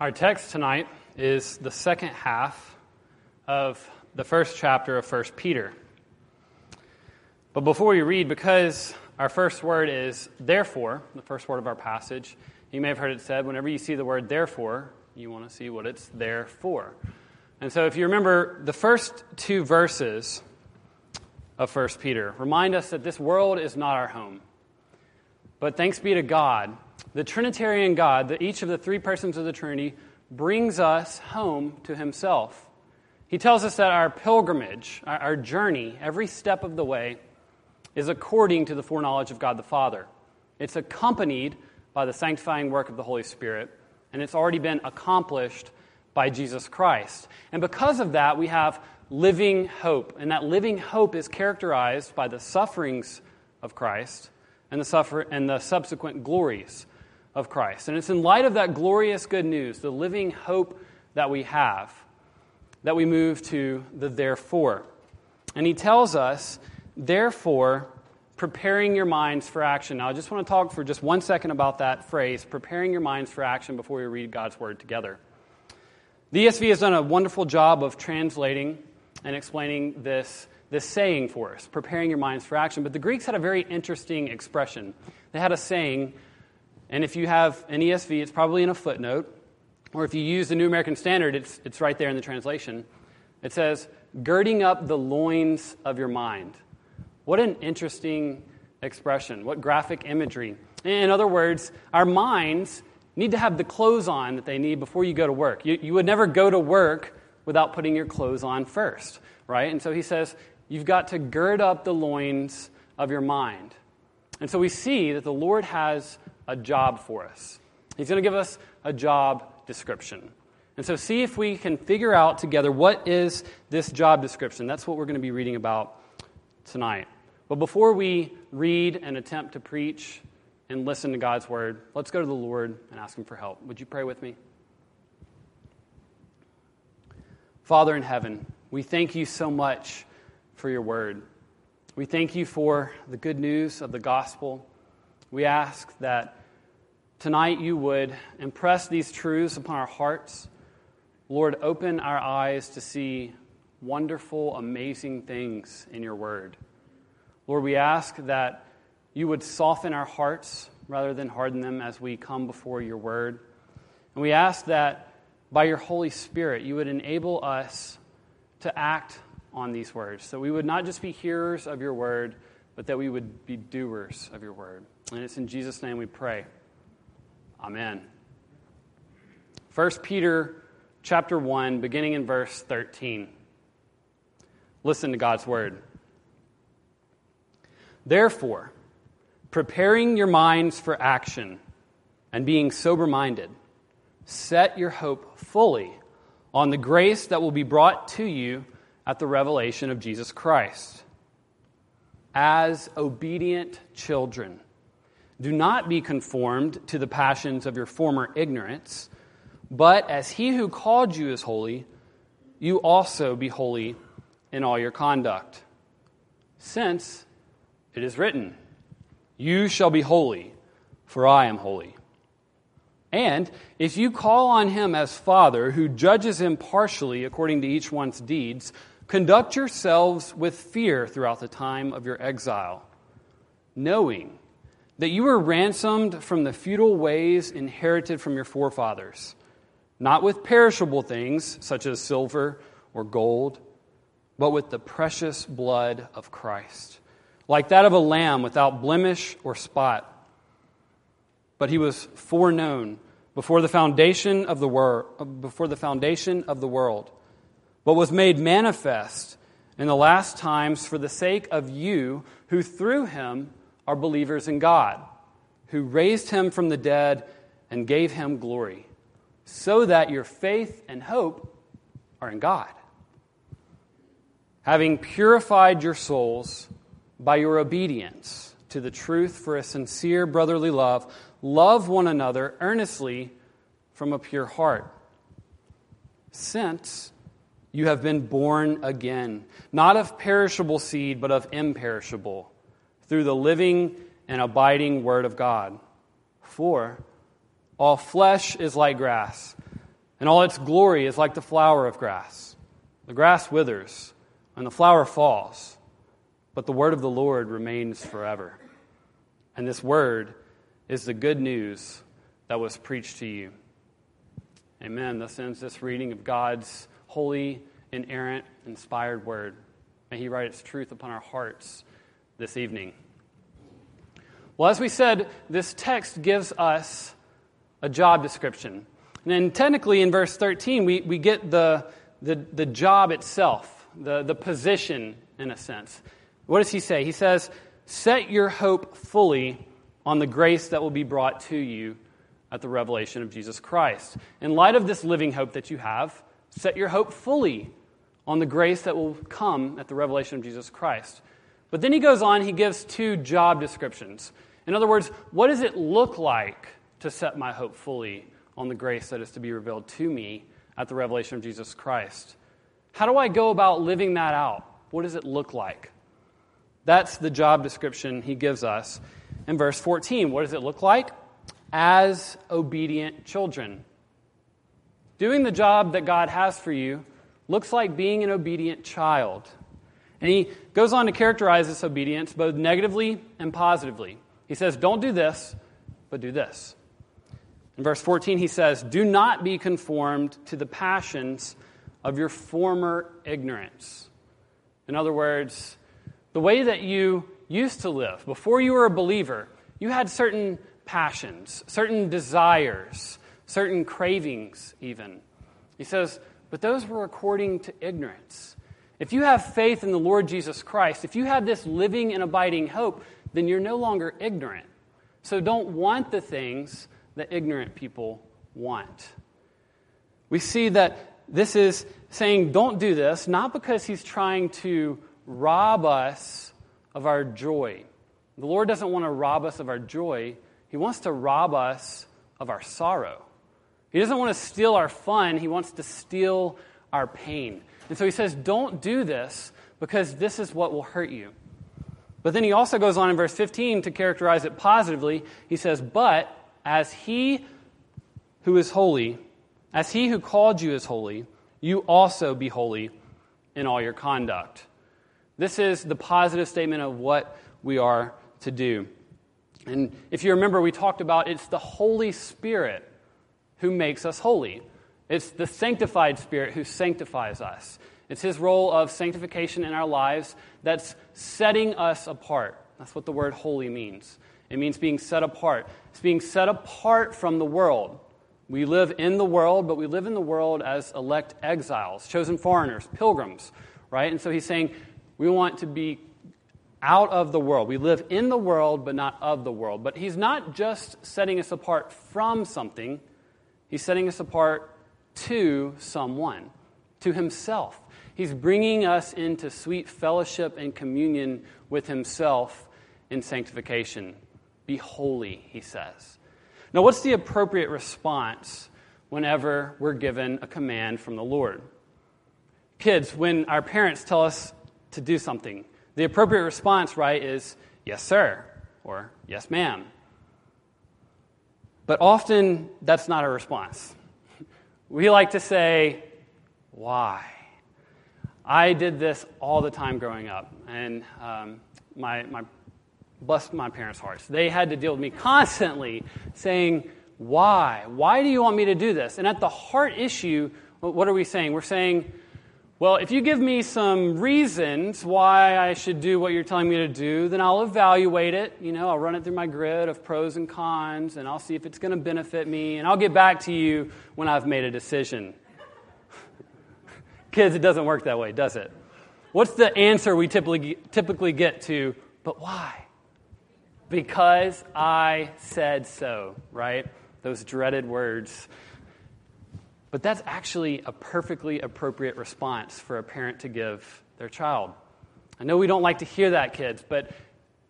Our text tonight is the second half of the first chapter of 1 Peter. But before we read, because our first word is therefore, the first word of our passage, you may have heard it said whenever you see the word therefore, you want to see what it's there for. And so if you remember the first two verses of 1 Peter, remind us that this world is not our home. But thanks be to God the Trinitarian God, the, each of the three persons of the Trinity, brings us home to himself. He tells us that our pilgrimage, our, our journey, every step of the way, is according to the foreknowledge of God the Father. It's accompanied by the sanctifying work of the Holy Spirit, and it's already been accomplished by Jesus Christ. And because of that, we have living hope. And that living hope is characterized by the sufferings of Christ and the, suffer- and the subsequent glories of Christ. And it's in light of that glorious good news, the living hope that we have, that we move to the therefore. And he tells us, therefore, preparing your minds for action. Now, I just want to talk for just one second about that phrase, preparing your minds for action, before we read God's word together. The ESV has done a wonderful job of translating and explaining this, this saying for us, preparing your minds for action. But the Greeks had a very interesting expression. They had a saying and if you have an ESV, it's probably in a footnote. Or if you use the New American Standard, it's, it's right there in the translation. It says, girding up the loins of your mind. What an interesting expression. What graphic imagery. In other words, our minds need to have the clothes on that they need before you go to work. You, you would never go to work without putting your clothes on first, right? And so he says, you've got to gird up the loins of your mind. And so we see that the Lord has a job for us. He's going to give us a job description. And so, see if we can figure out together what is this job description. That's what we're going to be reading about tonight. But before we read and attempt to preach and listen to God's word, let's go to the Lord and ask Him for help. Would you pray with me? Father in heaven, we thank you so much for your word. We thank you for the good news of the gospel. We ask that tonight you would impress these truths upon our hearts. Lord, open our eyes to see wonderful, amazing things in your word. Lord, we ask that you would soften our hearts rather than harden them as we come before your word. And we ask that by your Holy Spirit, you would enable us to act on these words, so we would not just be hearers of your word, but that we would be doers of your word. And it's in Jesus' name we pray. Amen. 1 Peter chapter 1, beginning in verse 13. Listen to God's word. Therefore, preparing your minds for action and being sober minded, set your hope fully on the grace that will be brought to you at the revelation of Jesus Christ. As obedient children, do not be conformed to the passions of your former ignorance, but as he who called you is holy, you also be holy in all your conduct. Since it is written, You shall be holy, for I am holy. And if you call on him as Father, who judges impartially according to each one's deeds, conduct yourselves with fear throughout the time of your exile, knowing that you were ransomed from the futile ways inherited from your forefathers, not with perishable things such as silver or gold, but with the precious blood of Christ, like that of a lamb without blemish or spot. But he was foreknown before the foundation of the wor- before the foundation of the world, but was made manifest in the last times for the sake of you who through him are believers in God, who raised him from the dead and gave him glory, so that your faith and hope are in God. Having purified your souls by your obedience to the truth for a sincere brotherly love, love one another earnestly from a pure heart. Since you have been born again, not of perishable seed, but of imperishable through the living and abiding Word of God. For all flesh is like grass, and all its glory is like the flower of grass. The grass withers, and the flower falls, but the word of the Lord remains forever. And this word is the good news that was preached to you. Amen. Thus ends this reading of God's holy, inerrant, inspired word. May He write its truth upon our hearts this evening. Well, as we said, this text gives us a job description. And then technically in verse 13, we, we get the, the, the job itself, the, the position in a sense. What does he say? He says, Set your hope fully on the grace that will be brought to you at the revelation of Jesus Christ. In light of this living hope that you have, set your hope fully on the grace that will come at the revelation of Jesus Christ. But then he goes on, he gives two job descriptions. In other words, what does it look like to set my hope fully on the grace that is to be revealed to me at the revelation of Jesus Christ? How do I go about living that out? What does it look like? That's the job description he gives us in verse 14. What does it look like? As obedient children. Doing the job that God has for you looks like being an obedient child. And he goes on to characterize this obedience both negatively and positively. He says, Don't do this, but do this. In verse 14, he says, Do not be conformed to the passions of your former ignorance. In other words, the way that you used to live before you were a believer, you had certain passions, certain desires, certain cravings, even. He says, but those were according to ignorance. If you have faith in the Lord Jesus Christ, if you have this living and abiding hope, then you're no longer ignorant. So don't want the things that ignorant people want. We see that this is saying, don't do this, not because he's trying to rob us of our joy. The Lord doesn't want to rob us of our joy, He wants to rob us of our sorrow. He doesn't want to steal our fun, He wants to steal our pain. And so He says, Don't do this because this is what will hurt you. But then He also goes on in verse 15 to characterize it positively. He says, But as He who is holy, as He who called you is holy, you also be holy in all your conduct. This is the positive statement of what we are to do. And if you remember, we talked about it's the Holy Spirit who makes us holy. It's the sanctified Spirit who sanctifies us. It's His role of sanctification in our lives that's setting us apart. That's what the word holy means. It means being set apart. It's being set apart from the world. We live in the world, but we live in the world as elect exiles, chosen foreigners, pilgrims, right? And so he's saying we want to be out of the world. We live in the world, but not of the world. But he's not just setting us apart from something, he's setting us apart to someone, to himself. He's bringing us into sweet fellowship and communion with himself in sanctification. Be holy, he says. Now, what's the appropriate response whenever we're given a command from the Lord? Kids, when our parents tell us to do something. The appropriate response, right, is yes, sir, or yes, ma'am. But often that's not a response. We like to say, why? I did this all the time growing up, and um, my, my, bless my parents' hearts. They had to deal with me constantly saying, why? Why do you want me to do this? And at the heart issue, what are we saying? We're saying, well, if you give me some reasons why I should do what you're telling me to do, then I'll evaluate it. You know, I'll run it through my grid of pros and cons, and I'll see if it's going to benefit me, and I'll get back to you when I've made a decision. Kids, it doesn't work that way, does it? What's the answer we typically, typically get to, but why? Because I said so, right? Those dreaded words. But that's actually a perfectly appropriate response for a parent to give their child. I know we don't like to hear that, kids, but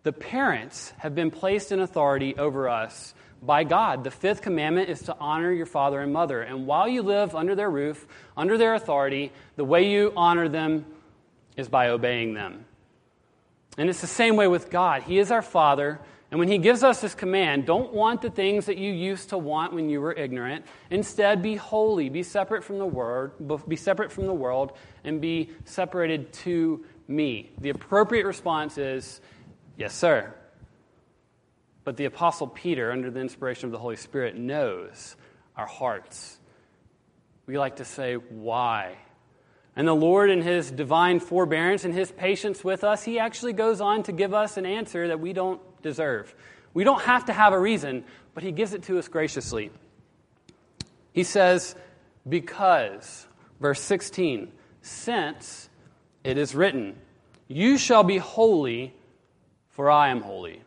the parents have been placed in authority over us by God. The fifth commandment is to honor your father and mother. And while you live under their roof, under their authority, the way you honor them is by obeying them. And it's the same way with God. He is our Father, And when he gives us this command, don't want the things that you used to want when you were ignorant. Instead, be holy, be separate from the world, be separate from the world, and be separated to me. The appropriate response is, yes, sir. But the apostle Peter, under the inspiration of the Holy Spirit, knows our hearts. We like to say, why? And the Lord, in His divine forbearance and His patience with us, He actually goes on to give us an answer that we don't deserve. We don't have to have a reason, but He gives it to us graciously. He says, Because, verse 16, since it is written, You shall be holy, for I am holy.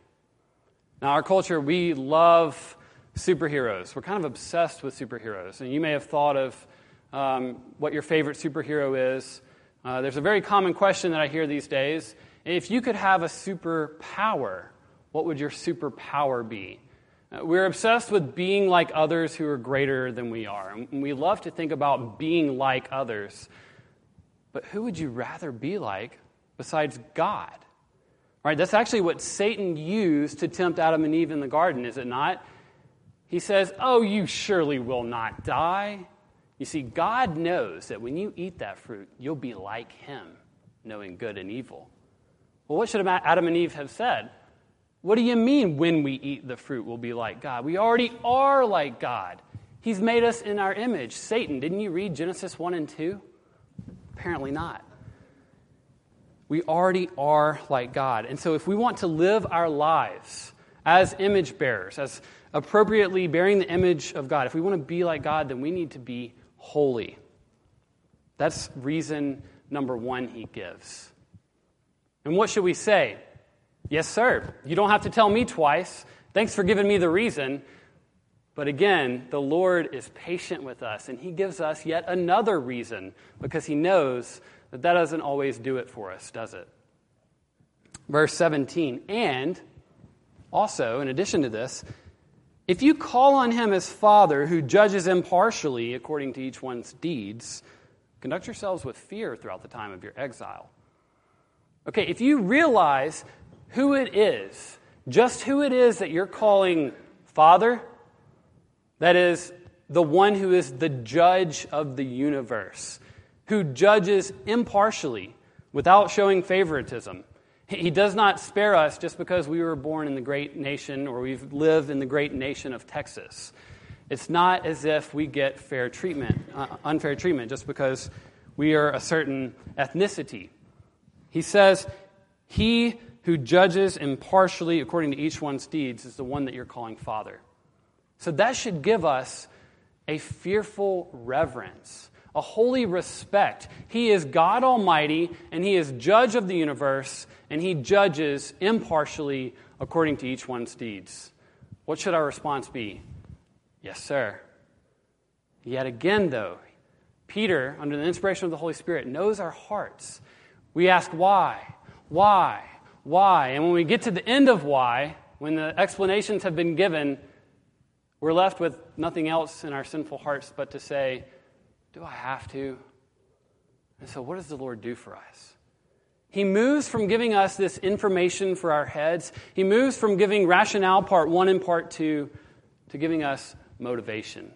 Now, our culture, we love superheroes. We're kind of obsessed with superheroes. And you may have thought of um, what your favorite superhero is. Uh, there's a very common question that I hear these days. If you could have a superpower, what would your superpower be? Uh, we're obsessed with being like others who are greater than we are. And we love to think about being like others. But who would you rather be like besides God? Right? That's actually what Satan used to tempt Adam and Eve in the garden, is it not? He says, Oh, you surely will not die. You see, God knows that when you eat that fruit, you'll be like Him, knowing good and evil. Well, what should Adam and Eve have said? What do you mean when we eat the fruit, we'll be like God? We already are like God. He's made us in our image. Satan, didn't you read Genesis 1 and 2? Apparently not. We already are like God. And so, if we want to live our lives as image bearers, as appropriately bearing the image of God, if we want to be like God, then we need to be holy. That's reason number one he gives. And what should we say? Yes, sir. You don't have to tell me twice. Thanks for giving me the reason. But again, the Lord is patient with us, and He gives us yet another reason because He knows that that doesn't always do it for us, does it? Verse 17, and also, in addition to this, if you call on him as Father who judges impartially according to each one's deeds, conduct yourselves with fear throughout the time of your exile. Okay, if you realize who it is, just who it is that you're calling Father, that is, the one who is the judge of the universe, who judges impartially without showing favoritism, he does not spare us just because we were born in the great nation or we've lived in the great nation of Texas. It's not as if we get fair treatment, uh, unfair treatment, just because we are a certain ethnicity. He says, He who judges impartially according to each one's deeds is the one that you're calling Father. So that should give us a fearful reverence a holy respect. He is God Almighty, and He is judge of the universe, and He judges impartially according to each one's deeds. What should our response be? Yes, sir. Yet again, though, Peter, under the inspiration of the Holy Spirit, knows our hearts. We ask why, why, why. And when we get to the end of why, when the explanations have been given, we're left with nothing else in our sinful hearts but to say, do I have to? And so, what does the Lord do for us? He moves from giving us this information for our heads, he moves from giving rationale part one and part two to giving us motivation.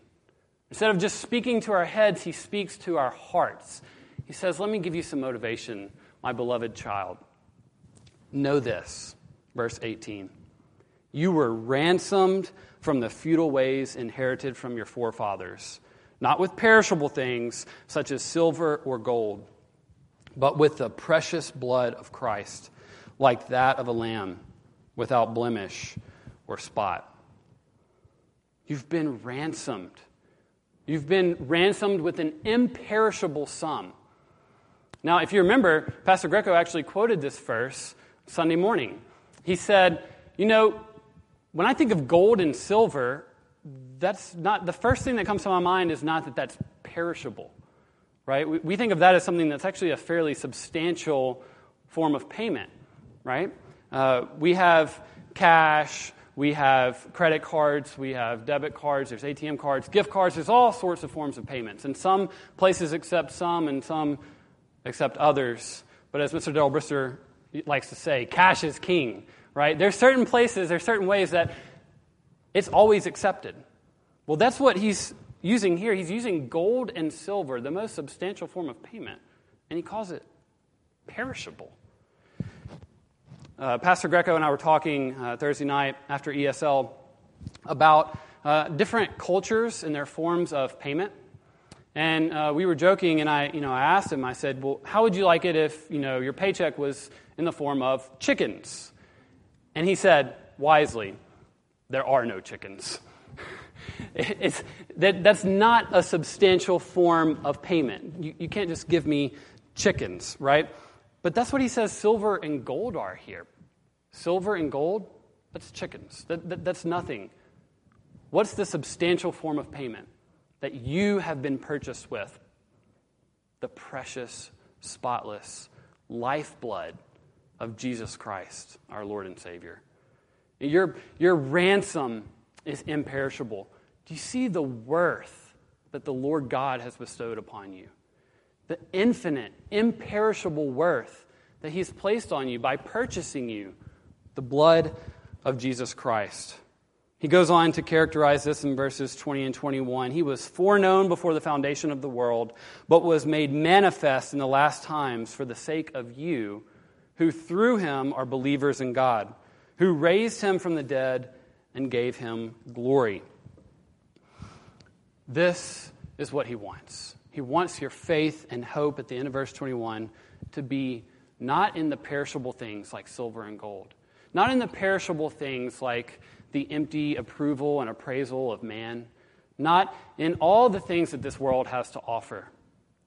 Instead of just speaking to our heads, he speaks to our hearts. He says, Let me give you some motivation, my beloved child. Know this, verse 18. You were ransomed from the futile ways inherited from your forefathers not with perishable things such as silver or gold, but with the precious blood of Christ, like that of a lamb without blemish or spot. You've been ransomed. You've been ransomed with an imperishable sum. Now, if you remember, Pastor Greco actually quoted this verse Sunday morning. He said, You know, when I think of gold and silver, that's not the first thing that comes to my mind is not that that's perishable, right? We, we think of that as something that's actually a fairly substantial form of payment, right? Uh, we have cash, we have credit cards, we have debit cards, there's ATM cards, gift cards, there's all sorts of forms of payments. And some places accept some and some accept others. But as Mr. Del Brister likes to say, cash is king, right? There's certain places, there's certain ways that it's always accepted. Well, that's what he's using here. He's using gold and silver, the most substantial form of payment, and he calls it perishable. Uh, Pastor Greco and I were talking uh, Thursday night after ESL about uh, different cultures and their forms of payment. And uh, we were joking, and I, you know, I asked him, I said, Well, how would you like it if you know, your paycheck was in the form of chickens? And he said, wisely, There are no chickens. it's, that, that's not a substantial form of payment. You, you can't just give me chickens, right? But that's what he says silver and gold are here. Silver and gold, that's chickens. That, that, that's nothing. What's the substantial form of payment that you have been purchased with? The precious, spotless lifeblood of Jesus Christ, our Lord and Savior. Your, your ransom is imperishable. Do you see the worth that the Lord God has bestowed upon you? the infinite, imperishable worth that He's placed on you by purchasing you, the blood of Jesus Christ. He goes on to characterize this in verses 20 and 21. He was foreknown before the foundation of the world, but was made manifest in the last times for the sake of you, who through him are believers in God, who raised him from the dead and gave him glory. This is what he wants. He wants your faith and hope at the end of verse 21 to be not in the perishable things like silver and gold, not in the perishable things like the empty approval and appraisal of man, not in all the things that this world has to offer.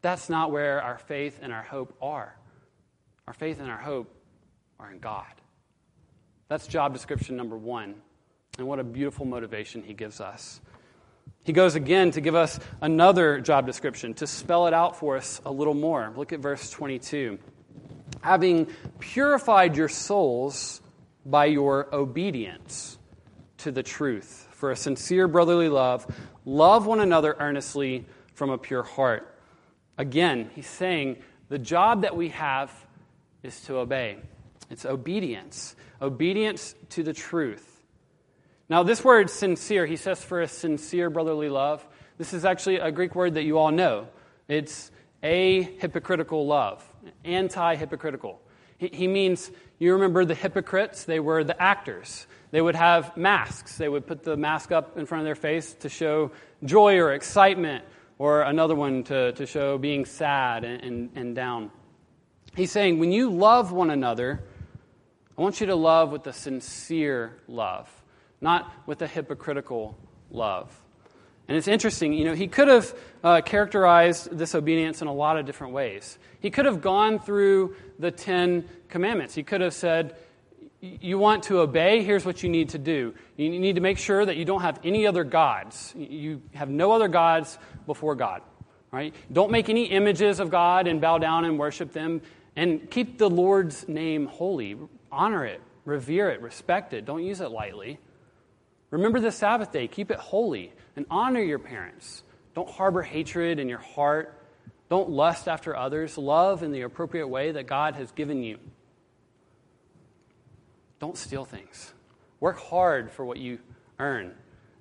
That's not where our faith and our hope are. Our faith and our hope are in God. That's job description number one. And what a beautiful motivation he gives us. He goes again to give us another job description, to spell it out for us a little more. Look at verse 22. Having purified your souls by your obedience to the truth for a sincere brotherly love, love one another earnestly from a pure heart. Again, he's saying the job that we have is to obey. It's obedience, obedience to the truth. Now, this word sincere, he says for a sincere brotherly love, this is actually a Greek word that you all know. It's a hypocritical love, anti hypocritical. He means, you remember the hypocrites? They were the actors. They would have masks. They would put the mask up in front of their face to show joy or excitement, or another one to, to show being sad and, and, and down. He's saying, when you love one another, I want you to love with a sincere love not with a hypocritical love. And it's interesting, you know, he could have uh, characterized this obedience in a lot of different ways. He could have gone through the Ten Commandments. He could have said, You want to obey, here's what you need to do. You need to make sure that you don't have any other gods. You have no other gods before God, right? Don't make any images of God and bow down and worship them. And keep the Lord's name holy. Honor it, revere it, respect it. Don't use it lightly. Remember the Sabbath day, keep it holy, and honor your parents. Don't harbor hatred in your heart. Don't lust after others. Love in the appropriate way that God has given you. Don't steal things. Work hard for what you earn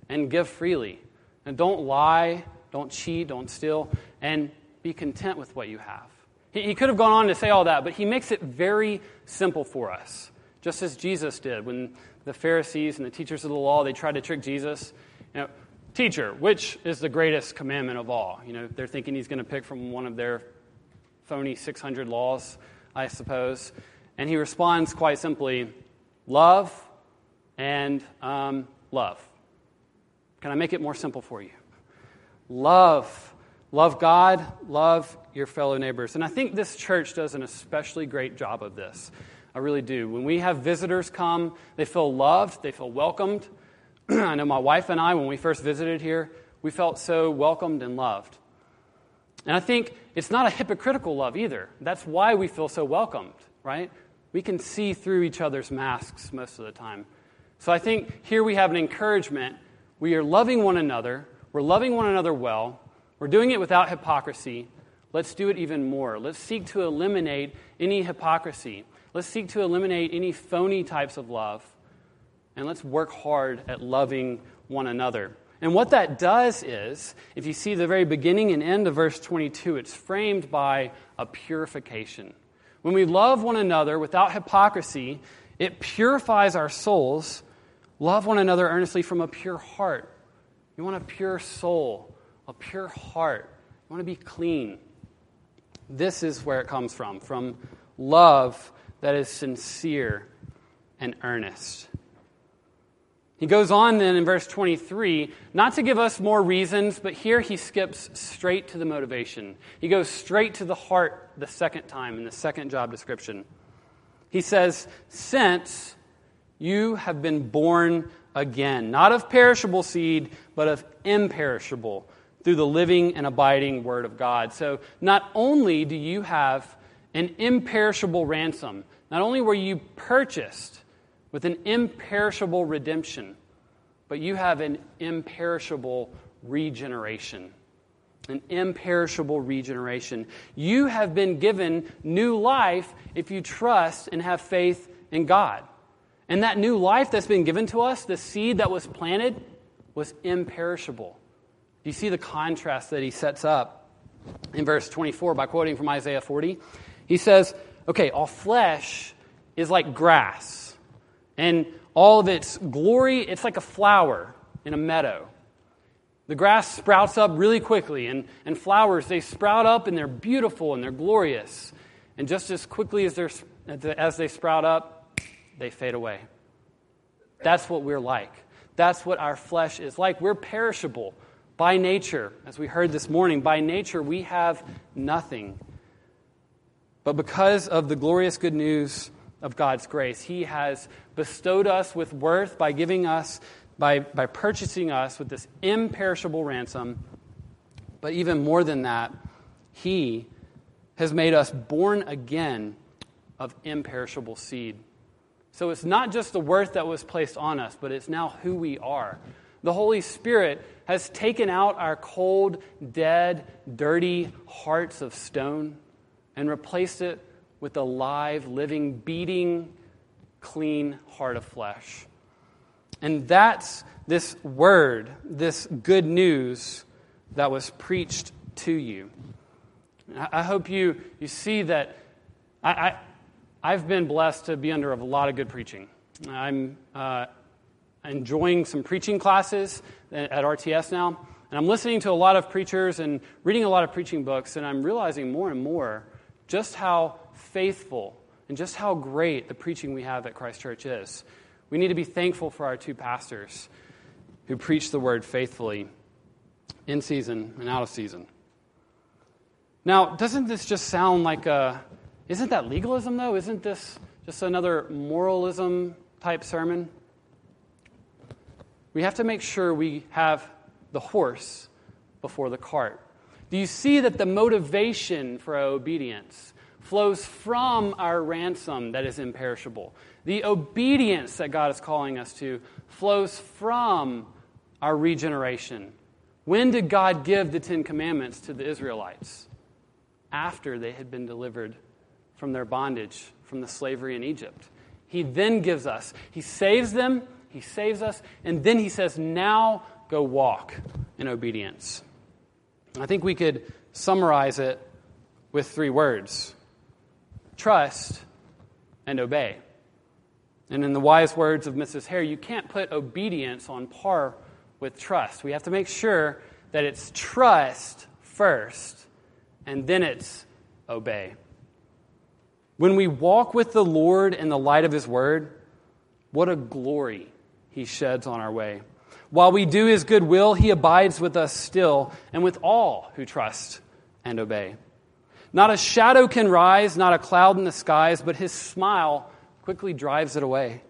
and give freely. And don't lie, don't cheat, don't steal, and be content with what you have. He, could have gone on to say all that, but he makes it very simple for us, just as Jesus did when the Pharisees and the teachers of the law, they tried to trick Jesus. You know, teacher, which is the greatest commandment of all? You know, they're thinking he's going to pick from one of their phony 600 laws, I suppose. And he responds quite simply love and um, love. Can I make it more simple for you? Love. Love God, love your fellow neighbors. And I think this church does an especially great job of this. I really do. When we have visitors come, they feel loved, they feel welcomed. I know my wife and I, when we first visited here, we felt so welcomed and loved. And I think it's not a hypocritical love either. That's why we feel so welcomed, right? We can see through each other's masks most of the time. So I think here we have an encouragement. We are loving one another, we're loving one another well, we're doing it without hypocrisy. Let's do it even more. Let's seek to eliminate any hypocrisy. Let's seek to eliminate any phony types of love. And let's work hard at loving one another. And what that does is, if you see the very beginning and end of verse 22, it's framed by a purification. When we love one another without hypocrisy, it purifies our souls. Love one another earnestly from a pure heart. You want a pure soul, a pure heart. You want to be clean. This is where it comes from from love that is sincere and earnest. He goes on then in verse 23, not to give us more reasons, but here he skips straight to the motivation. He goes straight to the heart the second time in the second job description. He says, Since you have been born again, not of perishable seed, but of imperishable, through the living and abiding Word of God. So not only do you have an imperishable ransom, not only were you purchased, with an imperishable redemption, but you have an imperishable regeneration. An imperishable regeneration. You have been given new life if you trust and have faith in God. And that new life that's been given to us, the seed that was planted, was imperishable. Do you see the contrast that he sets up in verse 24 by quoting from Isaiah 40? He says, Okay, all flesh is like grass and all of its glory, it's like a flower in a meadow. The grass sprouts up really quickly, and, and flowers, they sprout up and they're beautiful and they're glorious. And just as quickly as, they're, as they sprout up, they fade away. That's what we're like. That's what our flesh is like. We're perishable by nature. As we heard this morning, by nature, we have nothing. But because of the glorious good news of God's grace. He has bestowed us with worth by giving us, by, by purchasing us with this imperishable ransom. But even more than that, He has made us born again of imperishable seed. So it's not just the worth that was placed on us, but it's now who we are. The Holy Spirit has taken out our cold, dead, dirty hearts of stone and replaced it with a live, living, beating, clean heart of flesh. And that's this word, this good news that was preached to you. I hope you, you see that I, I, have been blessed to be under a lot of good preaching. I'm uh, enjoying some preaching classes at RTS now, and I'm listening to a lot of preachers and reading a lot of preaching books, and I'm realizing more and more just how faithful and just how great the preaching we have at Christ Church is. We need to be thankful for our two pastors who preach the word faithfully in season and out of season. Now, doesn't this just sound like a. Isn't that legalism, though? Isn't this just another moralism type sermon? We have to make sure we have the horse before the cart. Do you see that the motivation for obedience flows from our ransom that is imperishable. The obedience that God is calling us to flows from our regeneration. When did God give the Ten Commandments to the Israelites? After they had been delivered from their bondage, from the slavery in Egypt. He then gives us, He saves them, He saves us, and then He says, Now go walk in obedience. I think we could summarize it with three words trust, and obey. And in the wise words of Mrs. Hare, you can't put obedience on par with trust. We have to make sure that it's trust first, and then it's obey. When we walk with the Lord in the light of His Word, what a glory He sheds on our way. While we do His good will, He abides with us still and with all who trust and obey. Not a shadow can rise, not a cloud in the skies, but his smile quickly drives it away.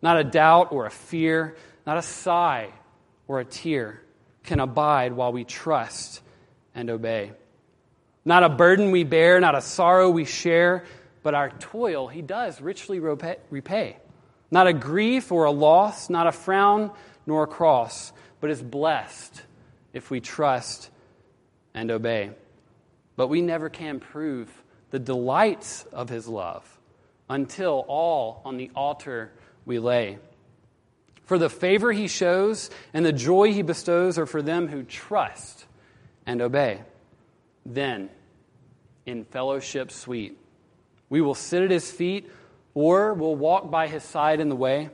Not a doubt or a fear, not a sigh or a tear can abide while we trust and obey. Not a burden we bear, not a sorrow we share, but our toil he does richly repay. Not a grief or a loss, not a frown nor a cross, but is blessed if we trust and obey but we never can prove the delights of his love until all on the altar we lay. For the favor he shows and the joy he bestows are for them who trust and obey. Then, in fellowship sweet, we will sit at his feet or will walk by his side in the way.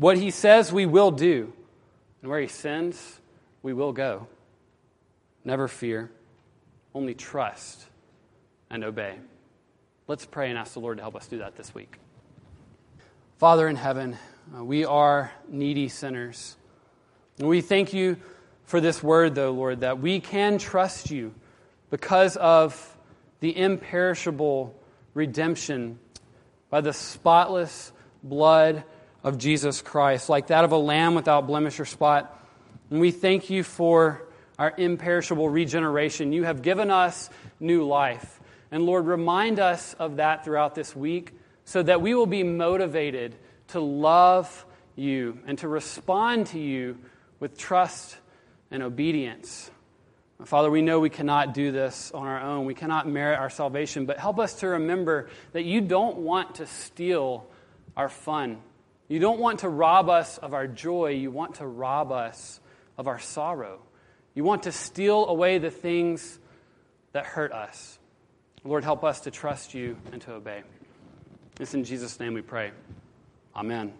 What he says, we will do, and where he sends, we will go. Never fear, only trust and obey. Let's pray and ask the Lord to help us do that this week. Father in heaven, uh, we are needy sinners. And we thank you for this word, though, Lord, that we can trust you because of the imperishable redemption by the spotless blood of Jesus Christ, like that of a lamb without blemish or spot. And we thank you for our imperishable regeneration. You have given us new life. And Lord, remind us of that throughout this week so that we will be motivated to love you and to respond to you with trust and obedience. Father, we know we cannot do this on our own. We cannot merit our salvation, but help us to remember that you don't want to steal our fun. You don't want to rob us of our joy. You want to rob us of our sorrow. You want to steal away the things that hurt us. Lord, help us to trust you and to obey. It's in Jesus' name we pray. Amen.